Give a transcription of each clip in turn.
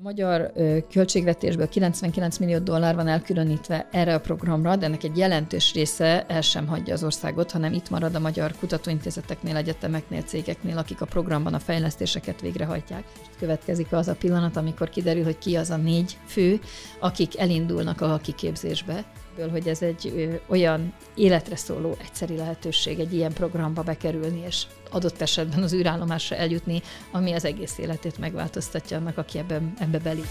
A magyar költségvetésből 99 millió dollár van elkülönítve erre a programra, de ennek egy jelentős része el sem hagyja az országot, hanem itt marad a magyar kutatóintézeteknél, egyetemeknél, cégeknél, akik a programban a fejlesztéseket végrehajtják. Következik az a pillanat, amikor kiderül, hogy ki az a négy fő, akik elindulnak a kiképzésbe, hogy ez egy ö, olyan életre szóló egyszeri lehetőség egy ilyen programba bekerülni, és adott esetben az űrállomásra eljutni, ami az egész életét megváltoztatja annak, aki ebben, ebbe beli.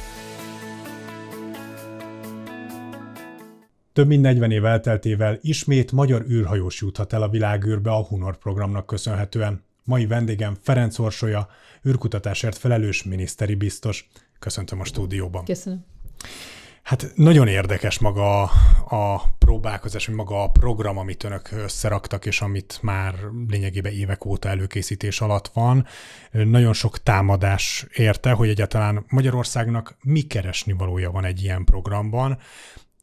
Több mint 40 év elteltével ismét magyar űrhajós juthat el a világűrbe a Hunor programnak köszönhetően. Mai vendégem Ferenc Orsolya, űrkutatásért felelős miniszteri biztos. Köszöntöm a stúdióban. Köszönöm. Hát nagyon érdekes maga a próbálkozás, vagy maga a program, amit önök összeraktak, és amit már lényegében évek óta előkészítés alatt van. Nagyon sok támadás érte, hogy egyáltalán Magyarországnak mi keresni valója van egy ilyen programban.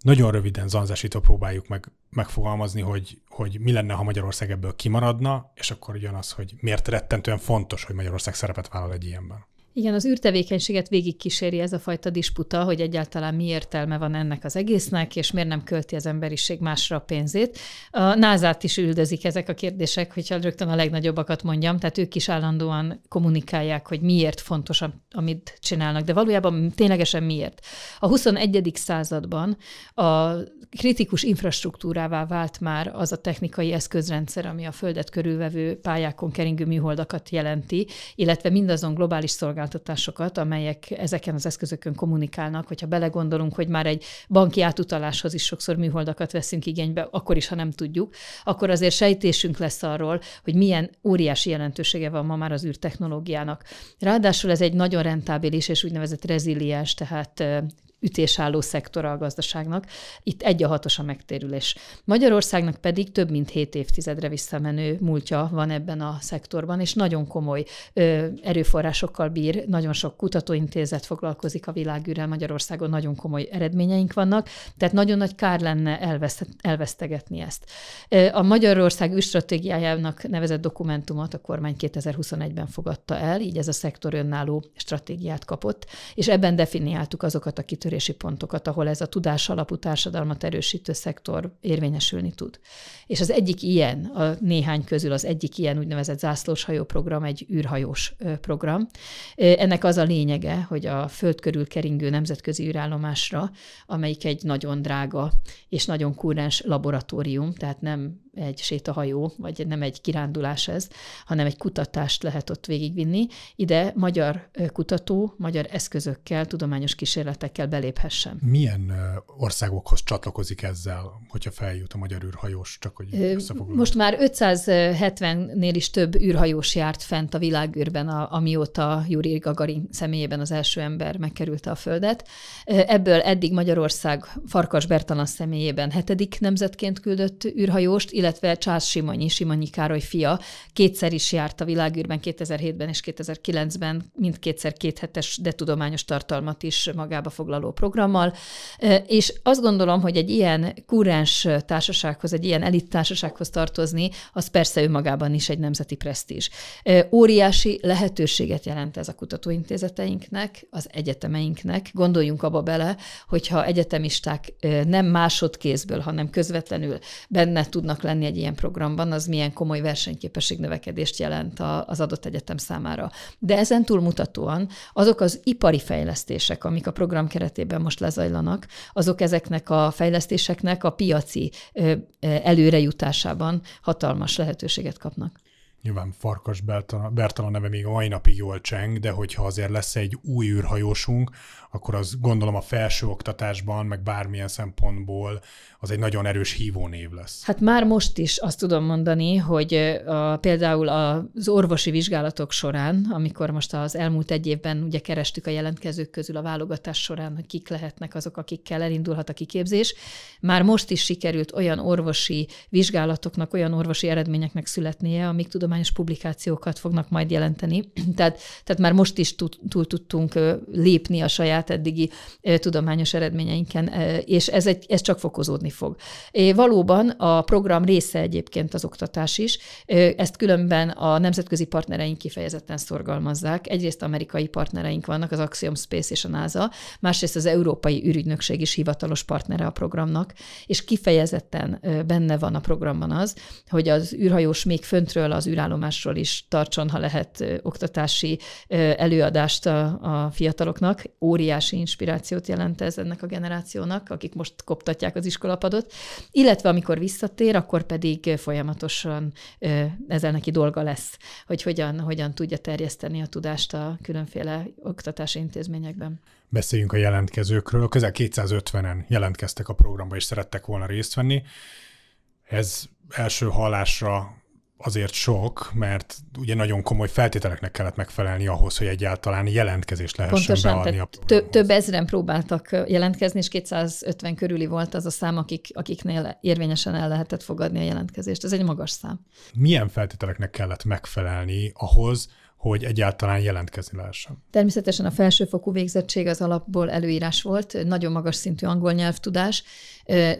Nagyon röviden zanzásítva próbáljuk meg megfogalmazni, hogy, hogy mi lenne, ha Magyarország ebből kimaradna, és akkor jön az, hogy miért rettentően fontos, hogy Magyarország szerepet vállal egy ilyenben. Igen, az űrtevékenységet végigkíséri ez a fajta disputa, hogy egyáltalán mi értelme van ennek az egésznek, és miért nem költi az emberiség másra a pénzét. A NASA-t is üldözik ezek a kérdések, hogyha rögtön a legnagyobbakat mondjam, tehát ők is állandóan kommunikálják, hogy miért fontos, amit csinálnak, de valójában ténylegesen miért. A 21. században a kritikus infrastruktúrává vált már az a technikai eszközrendszer, ami a Földet körülvevő pályákon keringő műholdakat jelenti, illetve mindazon globális szolgáltatásokat, szolgáltatásokat, amelyek ezeken az eszközökön kommunikálnak, hogyha belegondolunk, hogy már egy banki átutaláshoz is sokszor műholdakat veszünk igénybe, akkor is, ha nem tudjuk, akkor azért sejtésünk lesz arról, hogy milyen óriási jelentősége van ma már az űrtechnológiának. Ráadásul ez egy nagyon rentábilis és úgynevezett reziliens, tehát ütésálló szektora a gazdaságnak. Itt egy a hatos a megtérülés. Magyarországnak pedig több mint hét évtizedre visszamenő múltja van ebben a szektorban, és nagyon komoly ö, erőforrásokkal bír, nagyon sok kutatóintézet foglalkozik a világűrrel Magyarországon, nagyon komoly eredményeink vannak, tehát nagyon nagy kár lenne elveszt, elvesztegetni ezt. A Magyarország űrstratégiájának nevezett dokumentumot a kormány 2021-ben fogadta el, így ez a szektor önálló stratégiát kapott, és ebben definiáltuk azokat a kitöréseket, kitörési pontokat, ahol ez a tudás alapú társadalmat erősítő szektor érvényesülni tud. És az egyik ilyen, a néhány közül az egyik ilyen úgynevezett zászlóshajó program egy űrhajós program. Ennek az a lényege, hogy a föld körül keringő nemzetközi űrállomásra, amelyik egy nagyon drága és nagyon kúrens laboratórium, tehát nem egy sétahajó, vagy nem egy kirándulás ez, hanem egy kutatást lehet ott végigvinni. Ide magyar kutató, magyar eszközökkel, tudományos kísérletekkel beléphessen. Milyen országokhoz csatlakozik ezzel, hogyha feljut a magyar űrhajós, csak hogy Most már 570-nél is több űrhajós járt fent a világűrben, a, amióta Juri Gagarin személyében az első ember megkerülte a Földet. Ebből eddig Magyarország Farkas Bertalan személyében hetedik nemzetként küldött űrhajóst, illetve Csász Simonyi, Simonyi Károly fia kétszer is járt a világűrben 2007-ben és 2009-ben, mindkétszer kéthetes, de tudományos tartalmat is magába foglaló programmal. És azt gondolom, hogy egy ilyen kúrens társasághoz, egy ilyen elit társasághoz tartozni, az persze önmagában is egy nemzeti presztízs. Óriási lehetőséget jelent ez a kutatóintézeteinknek, az egyetemeinknek. Gondoljunk abba bele, hogyha egyetemisták nem másodkézből, hanem közvetlenül benne tudnak lenni egy ilyen programban, az milyen komoly versenyképesség növekedést jelent az adott egyetem számára. De ezen túlmutatóan azok az ipari fejlesztések, amik a program keretében most lezajlanak, azok ezeknek a fejlesztéseknek a piaci előrejutásában hatalmas lehetőséget kapnak. Nyilván Farkas Bertalan neve még a mai napig jól cseng, de hogyha azért lesz egy új űrhajósunk, akkor az gondolom a felsőoktatásban, meg bármilyen szempontból az egy nagyon erős hívónév lesz. Hát már most is azt tudom mondani, hogy a, például az orvosi vizsgálatok során, amikor most az elmúlt egy évben ugye kerestük a jelentkezők közül a válogatás során, hogy kik lehetnek azok, akikkel elindulhat a kiképzés, már most is sikerült olyan orvosi vizsgálatoknak, olyan orvosi eredményeknek születnie, amik tudom tudományos publikációkat fognak majd jelenteni. tehát, tehát már most is túl, tudtunk lépni a saját eddigi tudományos eredményeinken, és ez, egy, ez csak fokozódni fog. Valóban a program része egyébként az oktatás is, ezt különben a nemzetközi partnereink kifejezetten szorgalmazzák. Egyrészt amerikai partnereink vannak, az Axiom Space és a NASA, másrészt az Európai űrügynökség is hivatalos partnere a programnak, és kifejezetten benne van a programban az, hogy az űrhajós még föntről, az űrállomásról is tartson, ha lehet, oktatási előadást a, a fiataloknak. Óriási inspirációt jelent ez ennek a generációnak, akik most koptatják az iskolapadot, illetve amikor visszatér, akkor pedig folyamatosan ezzel neki dolga lesz, hogy hogyan, hogyan tudja terjeszteni a tudást a különféle oktatási intézményekben. Beszéljünk a jelentkezőkről. Közel 250-en jelentkeztek a programba, és szerettek volna részt venni. Ez első hallásra azért sok, mert ugye nagyon komoly feltételeknek kellett megfelelni ahhoz, hogy egyáltalán jelentkezést lehessen Pontosan, beadni a több, több ezren próbáltak jelentkezni, és 250 körüli volt az a szám, akik, akiknél érvényesen el lehetett fogadni a jelentkezést. Ez egy magas szám. Milyen feltételeknek kellett megfelelni ahhoz, hogy egyáltalán jelentkezni lehessen. Természetesen a felsőfokú végzettség az alapból előírás volt, nagyon magas szintű angol nyelvtudás.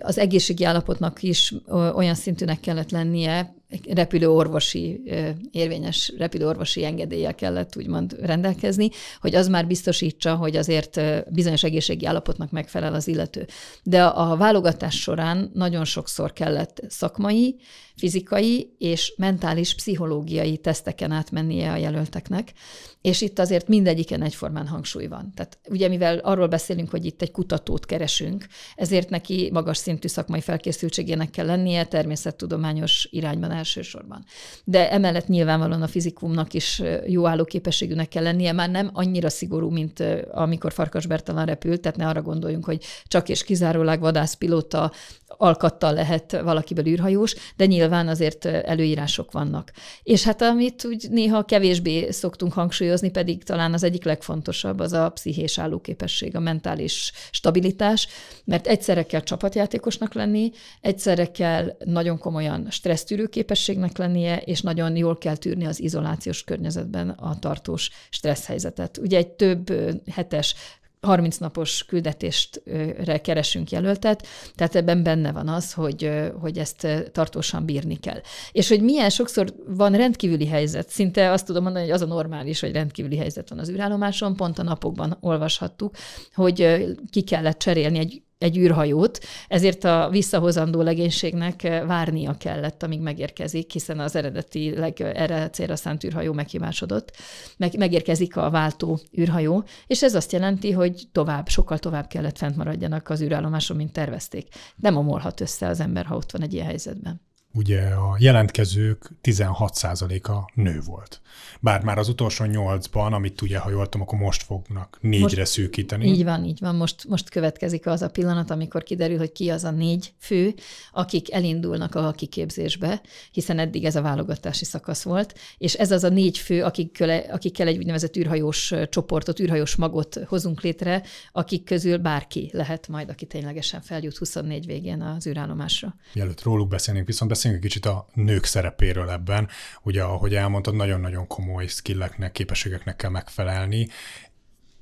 Az egészségi állapotnak is olyan szintűnek kellett lennie, repülőorvosi, érvényes repülőorvosi engedéllyel kellett úgymond rendelkezni, hogy az már biztosítsa, hogy azért bizonyos egészségi állapotnak megfelel az illető. De a válogatás során nagyon sokszor kellett szakmai, fizikai és mentális, pszichológiai teszteken átmennie a jelölteknek, és itt azért mindegyiken egyformán hangsúly van. Tehát ugye mivel arról beszélünk, hogy itt egy kutatót keresünk, ezért neki magas szintű szakmai felkészültségének kell lennie, természettudományos irányban elsősorban. De emellett nyilvánvalóan a fizikumnak is jó állóképességűnek kell lennie, már nem annyira szigorú, mint amikor Farkas Bertalan repült, tehát ne arra gondoljunk, hogy csak és kizárólag vadászpilóta alkattal lehet valakiből űrhajós, de nyilván azért előírások vannak. És hát amit úgy néha kevésbé szoktunk hangsúlyozni, pedig talán az egyik legfontosabb, az a pszichés állóképesség, a mentális stabilitás, mert egyszerre kell csapatjátékosnak lenni, egyszerre kell nagyon komolyan stressztűrő képességnek lennie, és nagyon jól kell tűrni az izolációs környezetben a tartós stressz helyzetet. Ugye egy több hetes 30 napos küldetéstre keresünk jelöltet, tehát ebben benne van az, hogy, hogy ezt tartósan bírni kell. És hogy milyen sokszor van rendkívüli helyzet, szinte azt tudom mondani, hogy az a normális, hogy rendkívüli helyzet van az űrállomáson, pont a napokban olvashattuk, hogy ki kellett cserélni egy egy űrhajót, ezért a visszahozandó legénységnek várnia kellett, amíg megérkezik, hiszen az eredetileg erre a célra szánt űrhajó meghibásodott. Meg, megérkezik a váltó űrhajó, és ez azt jelenti, hogy tovább, sokkal tovább kellett fent maradjanak az űrállomáson, mint tervezték. Nem omolhat össze az ember, ha ott van egy ilyen helyzetben ugye a jelentkezők 16%-a nő volt. Bár már az utolsó nyolcban, amit ugye, ha jól tudom, akkor most fognak négyre most, szűkíteni. Így van, így van. Most, most következik az a pillanat, amikor kiderül, hogy ki az a négy fő, akik elindulnak a kiképzésbe, hiszen eddig ez a válogatási szakasz volt, és ez az a négy fő, akikkel, akikkel egy úgynevezett űrhajós csoportot, űrhajós magot hozunk létre, akik közül bárki lehet majd, aki ténylegesen feljut 24 végén az űrállomásra. Mielőtt róluk beszélnénk, viszont beszéljünk egy kicsit a nők szerepéről ebben. Ugye, ahogy elmondtad, nagyon-nagyon komoly skilleknek, képességeknek kell megfelelni,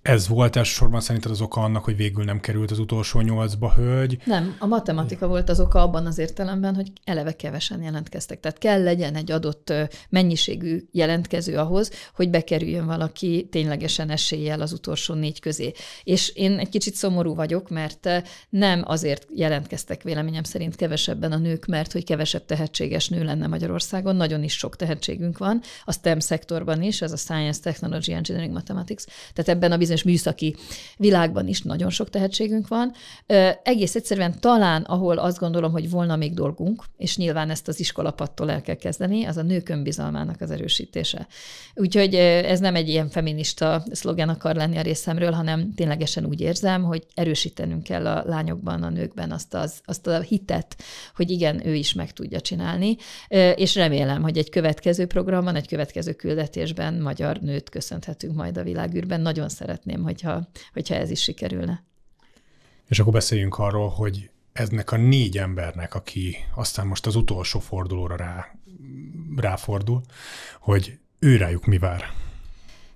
ez volt elsősorban szerinted az oka annak, hogy végül nem került az utolsó nyolcba hölgy? Nem, a matematika volt az oka abban az értelemben, hogy eleve kevesen jelentkeztek. Tehát kell legyen egy adott mennyiségű jelentkező ahhoz, hogy bekerüljön valaki ténylegesen eséllyel az utolsó négy közé. És én egy kicsit szomorú vagyok, mert nem azért jelentkeztek véleményem szerint kevesebben a nők, mert hogy kevesebb tehetséges nő lenne Magyarországon. Nagyon is sok tehetségünk van, a STEM szektorban is, ez a Science, Technology, Engineering, Mathematics. Tehát ebben a bizonyos bizonyos műszaki világban is nagyon sok tehetségünk van. Egész egyszerűen talán, ahol azt gondolom, hogy volna még dolgunk, és nyilván ezt az iskolapattól el kell kezdeni, az a nők önbizalmának az erősítése. Úgyhogy ez nem egy ilyen feminista szlogán akar lenni a részemről, hanem ténylegesen úgy érzem, hogy erősítenünk kell a lányokban, a nőkben azt, az, azt a hitet, hogy igen, ő is meg tudja csinálni, és remélem, hogy egy következő programban, egy következő küldetésben magyar nőt köszönhetünk majd a világűrben. Nagyon szeret szeretném, hogyha, hogyha ez is sikerülne. És akkor beszéljünk arról, hogy eznek a négy embernek, aki aztán most az utolsó fordulóra rá, ráfordul, hogy őrájuk mi vár?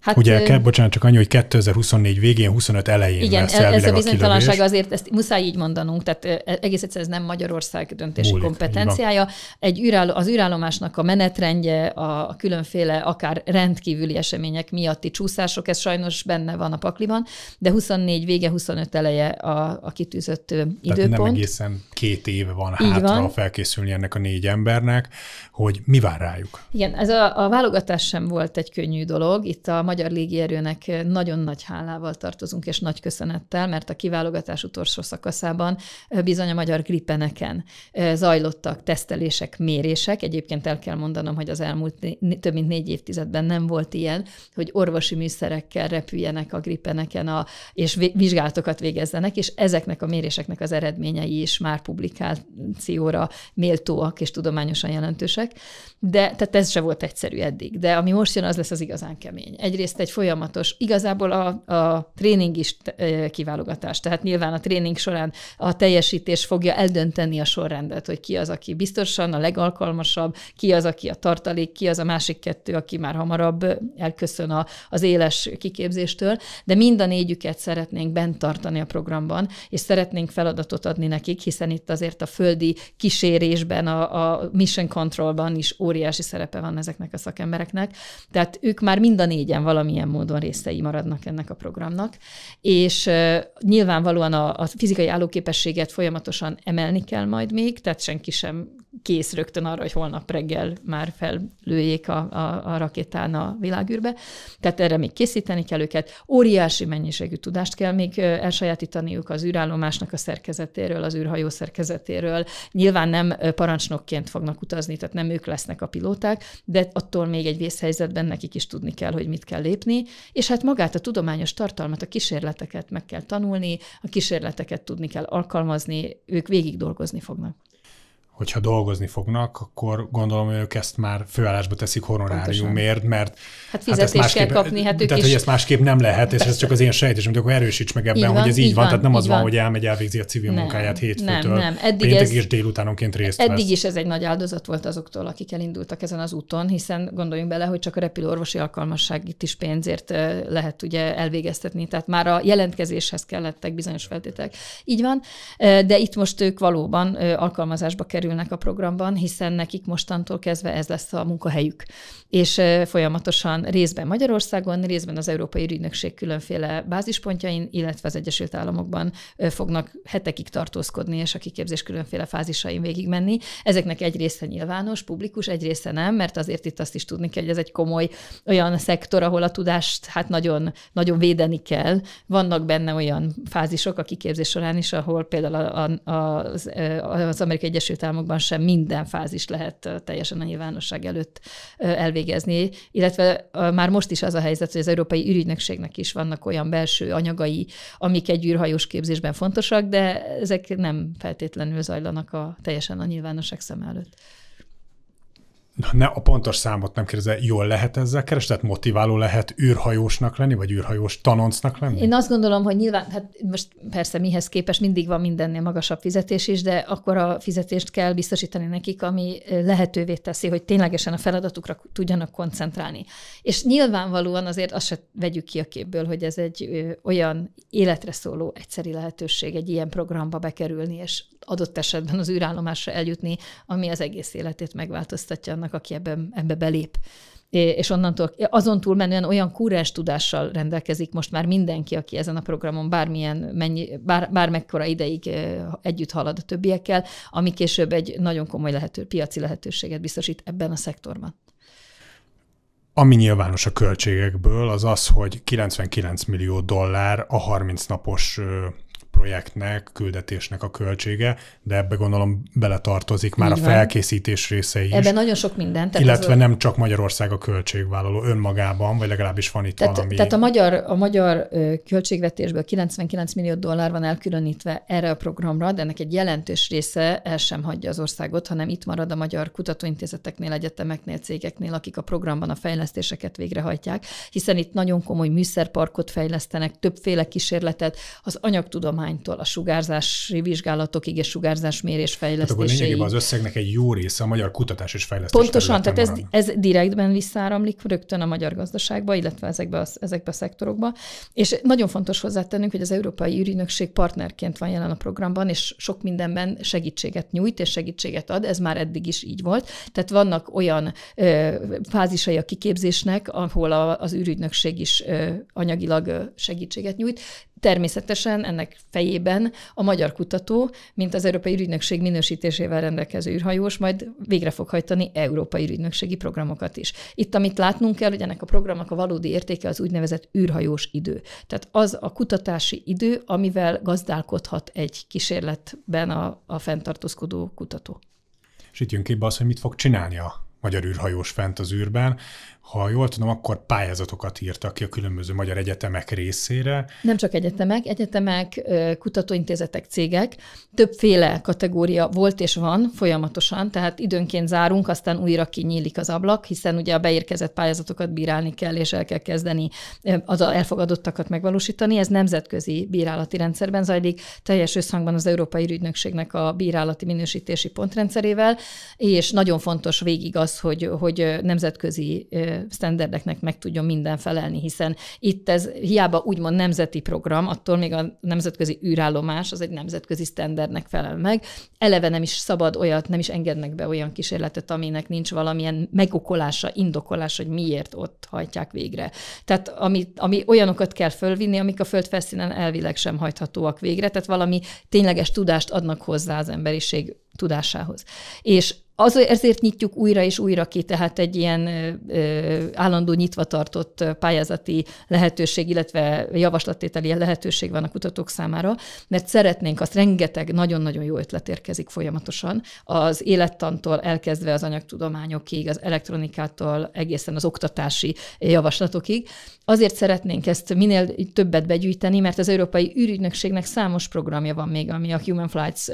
Hát, Ugye, kell, bocsánat, csak annyi, hogy 2024 végén, 25 elején Igen, lesz ez a bizonytalanság azért, ezt muszáj így mondanunk, tehát egész egyszerűen ez nem Magyarország döntési Múlik, kompetenciája. Egy űráll, az űrállomásnak a menetrendje, a, a különféle akár rendkívüli események miatti csúszások, ez sajnos benne van a pakliban, de 24 vége, 25 eleje a, a kitűzött időpont. Tehát nem egészen két éve van így hátra van. felkészülni ennek a négy embernek, hogy mi vár rájuk. Igen, ez a, a válogatás sem volt egy könnyű dolog. Itt a Magyar Légierőnek nagyon nagy hálával tartozunk, és nagy köszönettel, mert a kiválogatás utolsó szakaszában bizony a magyar gripeneken zajlottak tesztelések, mérések. Egyébként el kell mondanom, hogy az elmúlt több mint négy évtizedben nem volt ilyen, hogy orvosi műszerekkel repüljenek a gripeneken, a, és vizsgálatokat végezzenek, és ezeknek a méréseknek az eredményei is már publikációra méltóak és tudományosan jelentősek. De tehát ez se volt egyszerű eddig. De ami most jön, az lesz az igazán kemény. Egy egyrészt egy folyamatos, igazából a, a tréning is kiválogatás, tehát nyilván a tréning során a teljesítés fogja eldönteni a sorrendet, hogy ki az, aki biztosan a legalkalmasabb, ki az, aki a tartalék, ki az a másik kettő, aki már hamarabb elköszön a, az éles kiképzéstől, de mind a négyüket szeretnénk bent tartani a programban, és szeretnénk feladatot adni nekik, hiszen itt azért a földi kísérésben, a, a mission controlban is óriási szerepe van ezeknek a szakembereknek. Tehát ők már mind a négyen valamilyen módon részei maradnak ennek a programnak, és nyilvánvalóan a, a fizikai állóképességet folyamatosan emelni kell majd még, tehát senki sem kész rögtön arra, hogy holnap reggel már fellőjék a, a, a rakétán a világűrbe. Tehát erre még készíteni kell őket. Óriási mennyiségű tudást kell még elsajátítaniuk az űrállomásnak a szerkezetéről, az űrhajó szerkezetéről. Nyilván nem parancsnokként fognak utazni, tehát nem ők lesznek a pilóták, de attól még egy vészhelyzetben nekik is tudni kell, hogy mit kell lépni, és hát magát a tudományos tartalmat, a kísérleteket meg kell tanulni, a kísérleteket tudni kell alkalmazni, ők végig dolgozni fognak hogyha dolgozni fognak, akkor gondolom, hogy ők ezt már főállásba teszik honoráriumért, mert hát fizetést hát kell kapni, hát ők Tehát, is... hogy ezt másképp nem lehet, és ez csak az én sejtésem, hogy akkor erősíts meg ebben, van, hogy ez így van, van, tehát nem az van, van, hogy elmegy, elvégzi a civil nem, munkáját hétfőtől, nem, nem. Eddig ez, és délutánonként részt Eddig vesz. is ez egy nagy áldozat volt azoktól, akik elindultak ezen az úton, hiszen gondoljunk bele, hogy csak a repülőorvosi alkalmasság itt is pénzért lehet ugye elvégeztetni, tehát már a jelentkezéshez kellettek bizonyos feltételek. Így van, de itt most ők valóban alkalmazásba kerül kerülnek a programban, hiszen nekik mostantól kezdve ez lesz a munkahelyük. És folyamatosan részben Magyarországon, részben az Európai Ügynökség különféle bázispontjain, illetve az Egyesült Államokban fognak hetekig tartózkodni, és a kiképzés különféle fázisain végigmenni. Ezeknek egy része nyilvános, publikus, egy része nem, mert azért itt azt is tudni kell, hogy ez egy komoly olyan szektor, ahol a tudást hát nagyon, nagyon védeni kell. Vannak benne olyan fázisok a kiképzés során is, ahol például az, az Amerikai Egyesült Államok tagállamokban sem minden fázis lehet teljesen a nyilvánosság előtt elvégezni, illetve már most is az a helyzet, hogy az Európai Ürügynökségnek is vannak olyan belső anyagai, amik egy űrhajós képzésben fontosak, de ezek nem feltétlenül zajlanak a teljesen a nyilvánosság szem előtt ne, a pontos számot nem kérdezze, jól lehet ezzel keresni? Tehát motiváló lehet űrhajósnak lenni, vagy űrhajós tanoncnak lenni? Én azt gondolom, hogy nyilván, hát most persze mihez képest mindig van mindennél magasabb fizetés is, de akkor a fizetést kell biztosítani nekik, ami lehetővé teszi, hogy ténylegesen a feladatukra tudjanak koncentrálni. És nyilvánvalóan azért azt se vegyük ki a képből, hogy ez egy ö, olyan életre szóló egyszeri lehetőség egy ilyen programba bekerülni, és adott esetben az űrállomásra eljutni, ami az egész életét megváltoztatja annak, aki ebbe, ebbe belép és onnantól azon túlmenően olyan kúrens tudással rendelkezik most már mindenki, aki ezen a programon bármilyen mennyi, bár, bármekkora ideig együtt halad a többiekkel, ami később egy nagyon komoly lehető, piaci lehetőséget biztosít ebben a szektorban. Ami nyilvános a költségekből, az az, hogy 99 millió dollár a 30 napos projektnek, küldetésnek a költsége, de ebbe gondolom beletartozik már Így a felkészítés része is. Ebben nagyon sok minden. Tehát illetve az... nem csak Magyarország a költségvállaló önmagában, vagy legalábbis van itt tehát, valami. Tehát a magyar, a magyar költségvetésből 99 millió dollár van elkülönítve erre a programra, de ennek egy jelentős része el sem hagyja az országot, hanem itt marad a magyar kutatóintézeteknél, egyetemeknél, cégeknél, akik a programban a fejlesztéseket végrehajtják, hiszen itt nagyon komoly műszerparkot fejlesztenek, többféle kísérletet, az anyagtudomány tudománytól a sugárzási vizsgálatokig és sugárzásmérés fejlesztéséig. Tehát akkor lényegében az összegnek egy jó része a magyar kutatás és fejlesztés Pontosan, tehát ez, ez direktben visszáramlik rögtön a magyar gazdaságba, illetve ezekbe a, ezekbe a szektorokba. És nagyon fontos hozzátennünk, hogy az Európai Ürünökség partnerként van jelen a programban, és sok mindenben segítséget nyújt és segítséget ad, ez már eddig is így volt. Tehát vannak olyan ö, fázisai a kiképzésnek, ahol a, az űrügynökség is ö, anyagilag segítséget nyújt. Természetesen ennek fejében a magyar kutató, mint az Európai Ügynökség minősítésével rendelkező űrhajós, majd végre fog hajtani európai ügynökségi programokat is. Itt, amit látnunk kell, hogy ennek a programnak a valódi értéke az úgynevezett űrhajós idő. Tehát az a kutatási idő, amivel gazdálkodhat egy kísérletben a, a fenntartózkodó kutató. És itt jön képbe az, hogy mit fog csinálni a magyar űrhajós fent az űrben ha jól tudom, akkor pályázatokat írtak ki a különböző magyar egyetemek részére. Nem csak egyetemek, egyetemek, kutatóintézetek, cégek, többféle kategória volt és van folyamatosan, tehát időnként zárunk, aztán újra kinyílik az ablak, hiszen ugye a beérkezett pályázatokat bírálni kell, és el kell kezdeni az elfogadottakat megvalósítani. Ez nemzetközi bírálati rendszerben zajlik, teljes összhangban az Európai Ügynökségnek a bírálati minősítési pontrendszerével, és nagyon fontos végig az, hogy, hogy nemzetközi standardeknek meg tudjon minden felelni, hiszen itt ez hiába úgymond nemzeti program, attól még a nemzetközi űrállomás az egy nemzetközi standardnek felel meg. Eleve nem is szabad olyat, nem is engednek be olyan kísérletet, aminek nincs valamilyen megokolása, indokolása, hogy miért ott hajtják végre. Tehát ami, ami olyanokat kell fölvinni, amik a föld felszínen elvileg sem hajthatóak végre, tehát valami tényleges tudást adnak hozzá az emberiség tudásához. És az, ezért nyitjuk újra és újra ki, tehát egy ilyen ö, állandó nyitva tartott pályázati lehetőség, illetve javaslattételi lehetőség van a kutatók számára, mert szeretnénk azt, rengeteg nagyon-nagyon jó ötlet érkezik folyamatosan, az élettantól elkezdve az anyagtudományokig, az elektronikától egészen az oktatási javaslatokig. Azért szeretnénk ezt minél többet begyűjteni, mert az Európai űrügynökségnek számos programja van még, ami a Human Flights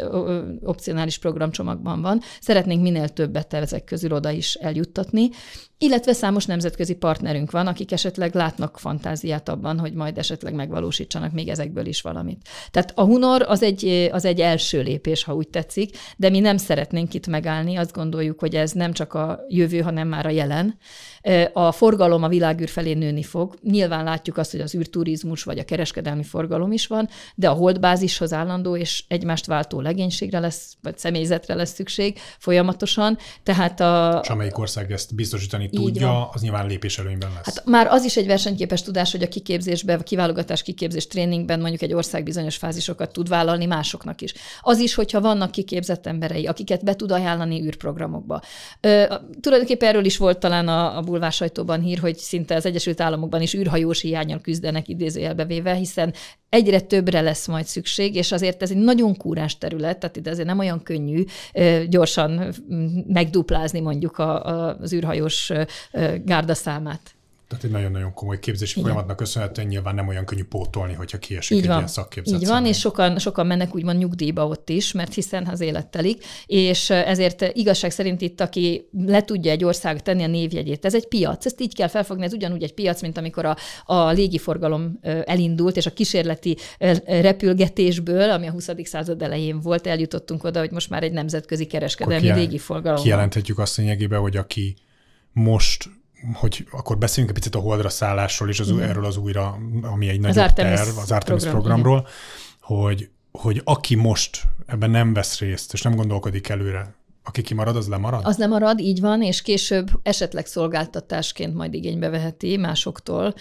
opcionális programcsomagban van. Szeretnénk minél többet ezek közül oda is eljuttatni, illetve számos nemzetközi partnerünk van, akik esetleg látnak fantáziát abban, hogy majd esetleg megvalósítsanak még ezekből is valamit. Tehát a Hunor az egy, az egy első lépés, ha úgy tetszik, de mi nem szeretnénk itt megállni, azt gondoljuk, hogy ez nem csak a jövő, hanem már a jelen. A forgalom a világűr felé nőni fog. Nyilván látjuk azt, hogy az űrturizmus vagy a kereskedelmi forgalom is van, de a holdbázishoz állandó és egymást váltó legénységre lesz, vagy személyzetre lesz szükség folyamatosan. Tehát a... És amelyik ország ezt biztosítani tudja, van. az nyilván lépés előnyben lesz. Hát már az is egy versenyképes tudás, hogy a kiképzésben, a kiválogatás kiképzés tréningben mondjuk egy ország bizonyos fázisokat tud vállalni másoknak is. Az is, hogyha vannak kiképzett emberei, akiket be tud ajánlani űrprogramokba. Ö, tulajdonképpen erről is volt talán a, a bulvár sajtóban hír, hogy szinte az Egyesült Államokban is űrhajós hiányal küzdenek idézőjelbe véve, hiszen egyre többre lesz majd szükség, és azért ez egy nagyon kúrás terület, tehát itt azért nem olyan könnyű gyorsan megduplázni mondjuk az űrhajós gárda számát. Tehát egy nagyon-nagyon komoly képzési Igen. folyamatnak köszönhetően nyilván nem olyan könnyű pótolni, hogyha kiesik Így egy van. ilyen szakképzet. Így van, és sokan, sokan mennek úgymond nyugdíjba ott is, mert hiszen az élet telik, és ezért igazság szerint itt, aki le tudja egy ország tenni a névjegyét, ez egy piac, ezt így kell felfogni, ez ugyanúgy egy piac, mint amikor a, a légiforgalom elindult, és a kísérleti repülgetésből, ami a 20. század elején volt, eljutottunk oda, hogy most már egy nemzetközi kereskedelmi légiforgalom. Kijelenthetjük azt lényegében, hogy aki most hogy akkor beszéljünk egy picit a holdra szállásról és az, igen. erről az újra, ami egy nagyobb Artemis terv, az Artemis program, programról, hogy, hogy aki most ebben nem vesz részt, és nem gondolkodik előre, aki kimarad, az lemarad? Az lemarad, így van, és később esetleg szolgáltatásként majd igénybe veheti másoktól,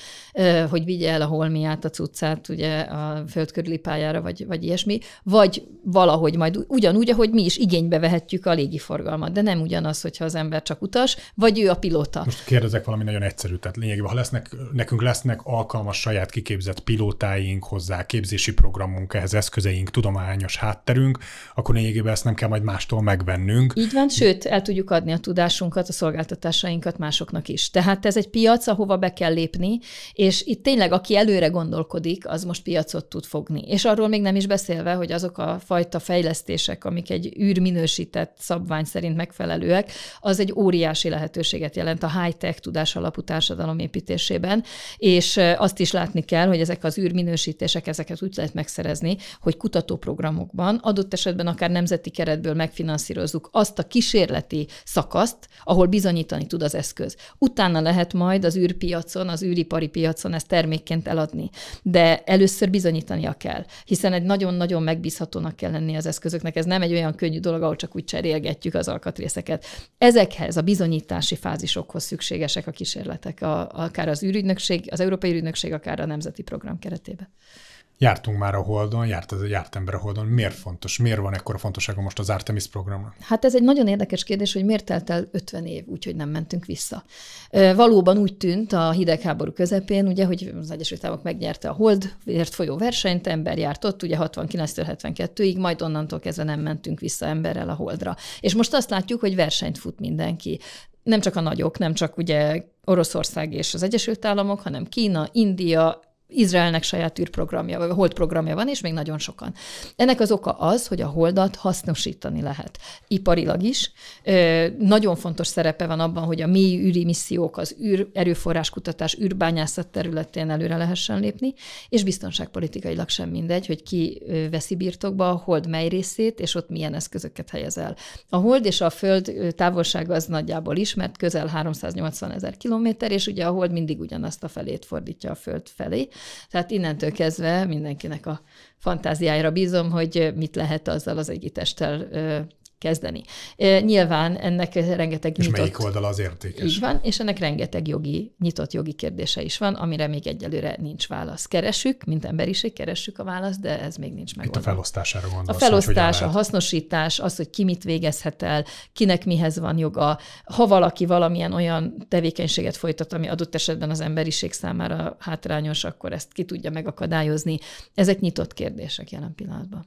hogy vigye el a holmiát, a cuccát ugye a földkörüli pályára, vagy, vagy ilyesmi, vagy valahogy majd ugyanúgy, ahogy mi is igénybe vehetjük a légiforgalmat, de nem ugyanaz, hogyha az ember csak utas, vagy ő a pilóta. Most kérdezek valami nagyon egyszerű, tehát lényegében, ha lesznek, nekünk lesznek alkalmas saját kiképzett pilótáink hozzá, képzési programunk, ehhez eszközeink, tudományos hátterünk, akkor lényegében ezt nem kell majd mástól megvennünk, Így van, sőt, el tudjuk adni a tudásunkat, a szolgáltatásainkat másoknak is. Tehát ez egy piac, ahova be kell lépni, és itt tényleg, aki előre gondolkodik, az most piacot tud fogni. És arról még nem is beszélve, hogy azok a fajta fejlesztések, amik egy űrminősített szabvány szerint megfelelőek, az egy óriási lehetőséget jelent a high-tech tudás alapú társadalom építésében, és azt is látni kell, hogy ezek az űrminősítések, ezeket úgy lehet megszerezni, hogy kutatóprogramokban, adott esetben akár nemzeti keretből megfinanszírozzuk azt a kísérleti szakaszt, ahol bizonyítani tud az eszköz. Utána lehet majd az űrpiacon, az űripari piacon ezt termékként eladni. De először bizonyítania kell, hiszen egy nagyon-nagyon megbízhatónak kell lenni az eszközöknek. Ez nem egy olyan könnyű dolog, ahol csak úgy cserélgetjük az alkatrészeket. Ezekhez a bizonyítási fázisokhoz szükségesek a kísérletek, a, akár az űrügynökség, az Európai Űrügynökség, akár a Nemzeti Program keretében. Jártunk már a Holdon, járt, az, járt ember a Holdon. Miért fontos? Miért van ekkora fontossága most az Artemis programnak? Hát ez egy nagyon érdekes kérdés, hogy miért telt el 50 év, úgyhogy nem mentünk vissza. Valóban úgy tűnt a hidegháború közepén, ugye, hogy az Egyesült Államok megnyerte a Holdért folyó versenyt, ember járt ott, ugye 69-től 72-ig, majd onnantól kezdve nem mentünk vissza emberrel a Holdra. És most azt látjuk, hogy versenyt fut mindenki nem csak a nagyok, nem csak ugye Oroszország és az Egyesült Államok, hanem Kína, India, Izraelnek saját űrprogramja, vagy hold programja van, és még nagyon sokan. Ennek az oka az, hogy a holdat hasznosítani lehet. Iparilag is. Nagyon fontos szerepe van abban, hogy a mély űri missziók, az űr erőforrás kutatás, űrbányászat területén előre lehessen lépni, és biztonságpolitikailag sem mindegy, hogy ki veszi birtokba a hold mely részét, és ott milyen eszközöket helyez el. A hold és a föld távolsága az nagyjából ismert, közel 380 ezer kilométer, és ugye a hold mindig ugyanazt a felét fordítja a föld felé. Tehát innentől kezdve mindenkinek a fantáziájára bízom, hogy mit lehet azzal az egyitesttel kezdeni. Nyilván ennek rengeteg és nyitott... melyik oldala az értékes? Így van, és ennek rengeteg jogi, nyitott jogi kérdése is van, amire még egyelőre nincs válasz. Keresük, mint emberiség, keressük a választ, de ez még nincs meg. Itt a felosztására gondolsz. A felosztás, a hasznosítás, az, hogy ki mit végezhet el, kinek mihez van joga, ha valaki valamilyen olyan tevékenységet folytat, ami adott esetben az emberiség számára hátrányos, akkor ezt ki tudja megakadályozni. Ezek nyitott kérdések jelen pillanatban.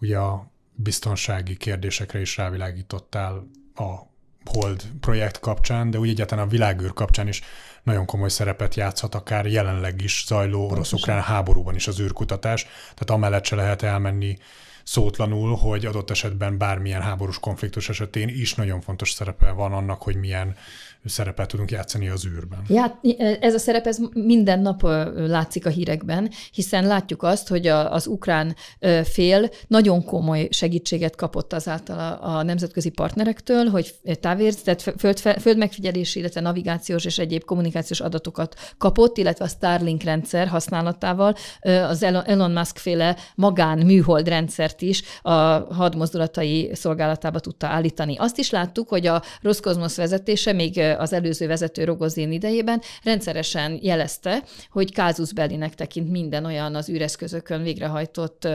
Ugye a biztonsági kérdésekre is rávilágítottál a Hold projekt kapcsán, de úgy egyáltalán a világűr kapcsán is nagyon komoly szerepet játszhat, akár jelenleg is zajló orosz-ukrán háborúban is az űrkutatás. Tehát amellett se lehet elmenni szótlanul, hogy adott esetben bármilyen háborús konfliktus esetén is nagyon fontos szerepe van annak, hogy milyen szerepet tudunk játszani az űrben. Ja, ez a szerep ez minden nap látszik a hírekben, hiszen látjuk azt, hogy az ukrán fél nagyon komoly segítséget kapott azáltal a, a nemzetközi partnerektől, hogy távér, tehát föld, földmegfigyelési, illetve navigációs és egyéb kommunikációs adatokat kapott, illetve a Starlink rendszer használatával az Elon Musk féle magán műhold rendszert is a hadmozdulatai szolgálatába tudta állítani. Azt is láttuk, hogy a Roszkozmosz vezetése még az előző vezető Rogozin idejében rendszeresen jelezte, hogy kázus bellinek tekint minden olyan az űreszközökön végrehajtott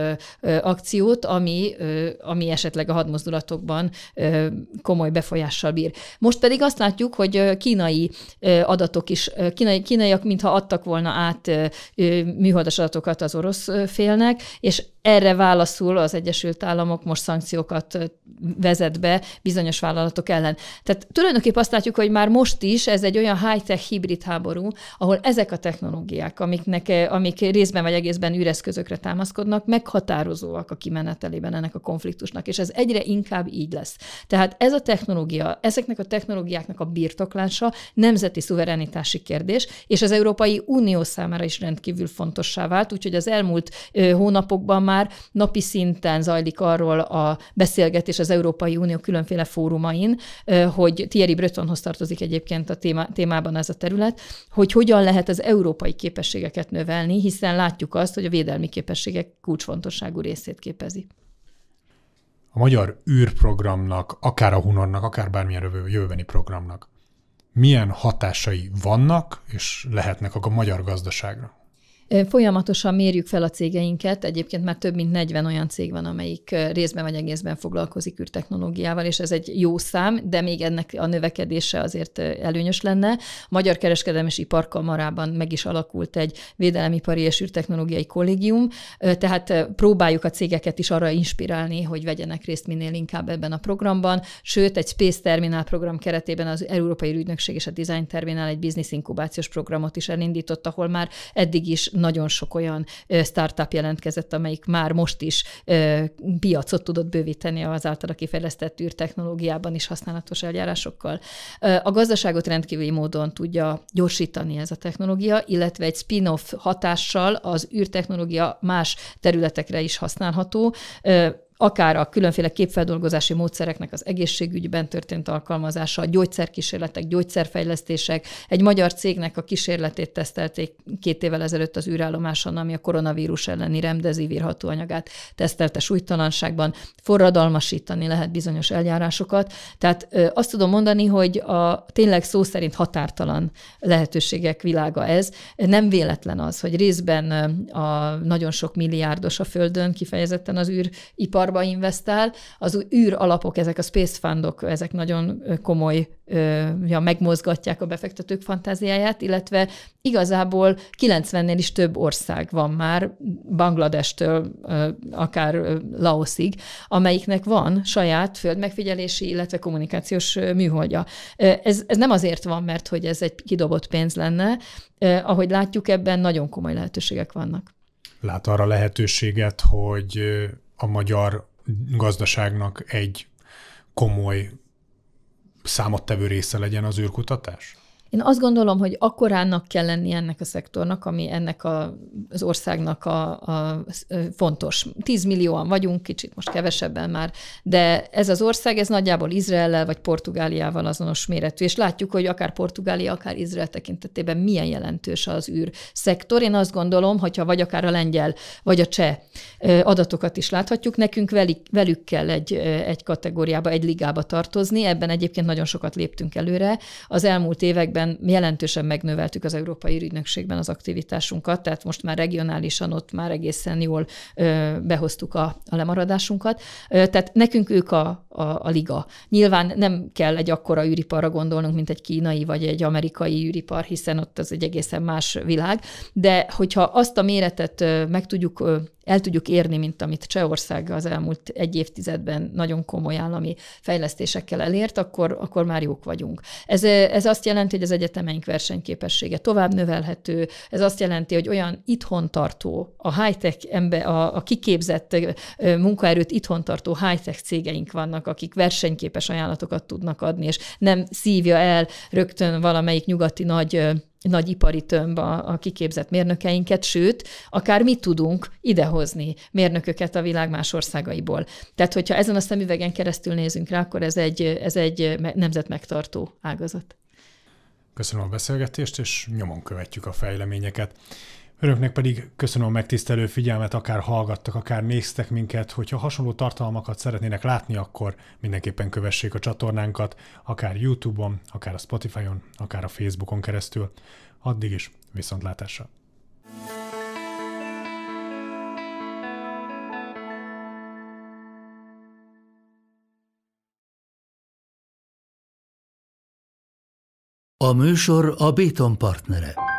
akciót, ami, ami esetleg a hadmozdulatokban komoly befolyással bír. Most pedig azt látjuk, hogy kínai adatok is, kínai, kínaiak mintha adtak volna át műholdas adatokat az orosz félnek, és erre válaszul az Egyesült Államok most szankciókat vezet be bizonyos vállalatok ellen. Tehát tulajdonképpen azt látjuk, hogy már most is ez egy olyan high-tech hibrid háború, ahol ezek a technológiák, amiknek, amik részben vagy egészben üreszközökre támaszkodnak, meghatározóak a kimenetelében ennek a konfliktusnak, és ez egyre inkább így lesz. Tehát ez a technológia, ezeknek a technológiáknak a birtoklása nemzeti szuverenitási kérdés, és az Európai Unió számára is rendkívül fontossá vált, úgyhogy az elmúlt hónapokban már napi szinten zajlik arról a beszélgetés az Európai Unió különféle fórumain, hogy Thierry Bretonhoz tartozik egyébként a téma, témában ez a terület, hogy hogyan lehet az európai képességeket növelni, hiszen látjuk azt, hogy a védelmi képességek kulcsfontosságú részét képezi. A magyar űrprogramnak, akár a Hunornak, akár bármilyen jövőbeni programnak milyen hatásai vannak és lehetnek a magyar gazdaságra? Folyamatosan mérjük fel a cégeinket, egyébként már több mint 40 olyan cég van, amelyik részben vagy egészben foglalkozik űrtechnológiával, és ez egy jó szám, de még ennek a növekedése azért előnyös lenne. Magyar Kereskedelmi és Iparkamarában meg is alakult egy védelemipari és űrtechnológiai kollégium, tehát próbáljuk a cégeket is arra inspirálni, hogy vegyenek részt minél inkább ebben a programban, sőt, egy Space Terminal program keretében az Európai Ügynökség és a Design Terminal egy business inkubációs programot is elindított, ahol már eddig is nagyon sok olyan startup jelentkezett, amelyik már most is piacot tudott bővíteni az általa kifejlesztett űrtechnológiában is használatos eljárásokkal. A gazdaságot rendkívüli módon tudja gyorsítani ez a technológia, illetve egy spin-off hatással az űrtechnológia más területekre is használható akár a különféle képfeldolgozási módszereknek az egészségügyben történt alkalmazása, a gyógyszerkísérletek, gyógyszerfejlesztések. Egy magyar cégnek a kísérletét tesztelték két évvel ezelőtt az űrállomáson, ami a koronavírus elleni remdezivir hatóanyagát tesztelte súlytalanságban. Forradalmasítani lehet bizonyos eljárásokat. Tehát azt tudom mondani, hogy a tényleg szó szerint határtalan lehetőségek világa ez. Nem véletlen az, hogy részben a nagyon sok milliárdos a Földön, kifejezetten az űripar iparba investál, az űr alapok, ezek a space fundok, ezek nagyon komoly, ja, megmozgatják a befektetők fantáziáját, illetve igazából 90-nél is több ország van már, Bangladestől akár Laoszig, amelyiknek van saját földmegfigyelési, illetve kommunikációs műholdja. Ez, ez nem azért van, mert hogy ez egy kidobott pénz lenne, ahogy látjuk, ebben nagyon komoly lehetőségek vannak. Lát arra lehetőséget, hogy a magyar gazdaságnak egy komoly számottevő része legyen az űrkutatás? Én azt gondolom, hogy akkorának kell lenni ennek a szektornak, ami ennek a, az országnak a, a fontos. 10 millióan vagyunk, kicsit most kevesebben már, de ez az ország, ez nagyjából Izraellel vagy Portugáliával azonos méretű, és látjuk, hogy akár Portugália, akár Izrael tekintetében milyen jelentős az űr szektor. Én azt gondolom, hogyha vagy akár a lengyel, vagy a cseh adatokat is láthatjuk, nekünk velük, velük kell egy, egy kategóriába, egy ligába tartozni, ebben egyébként nagyon sokat léptünk előre. Az elmúlt években években jelentősen megnöveltük az Európai Ügynökségben az aktivitásunkat, tehát most már regionálisan ott már egészen jól behoztuk a, a lemaradásunkat. Tehát nekünk ők a, a, a liga. Nyilván nem kell egy akkora űriparra gondolnunk, mint egy kínai vagy egy amerikai űripar, hiszen ott az egy egészen más világ, de hogyha azt a méretet meg tudjuk el tudjuk érni, mint amit Csehország az elmúlt egy évtizedben nagyon komoly állami fejlesztésekkel elért, akkor, akkor már jók vagyunk. Ez, ez azt jelenti, hogy az egyetemeink versenyképessége tovább növelhető, ez azt jelenti, hogy olyan itthon tartó, a high-tech ember, a, a kiképzett munkaerőt itthon tartó high-tech cégeink vannak, akik versenyképes ajánlatokat tudnak adni, és nem szívja el rögtön valamelyik nyugati nagy nagy ipari tömb a, a kiképzett mérnökeinket, sőt, akár mi tudunk idehozni mérnököket a világ más országaiból. Tehát, hogyha ezen a szemüvegen keresztül nézünk rá, akkor ez egy, ez egy nemzetmegtartó ágazat. Köszönöm a beszélgetést, és nyomon követjük a fejleményeket. Önöknek pedig köszönöm a megtisztelő figyelmet, akár hallgattak, akár néztek minket. Hogyha hasonló tartalmakat szeretnének látni, akkor mindenképpen kövessék a csatornánkat, akár YouTube-on, akár a Spotify-on, akár a Facebookon keresztül. Addig is viszontlátásra! A műsor a Béton partnere.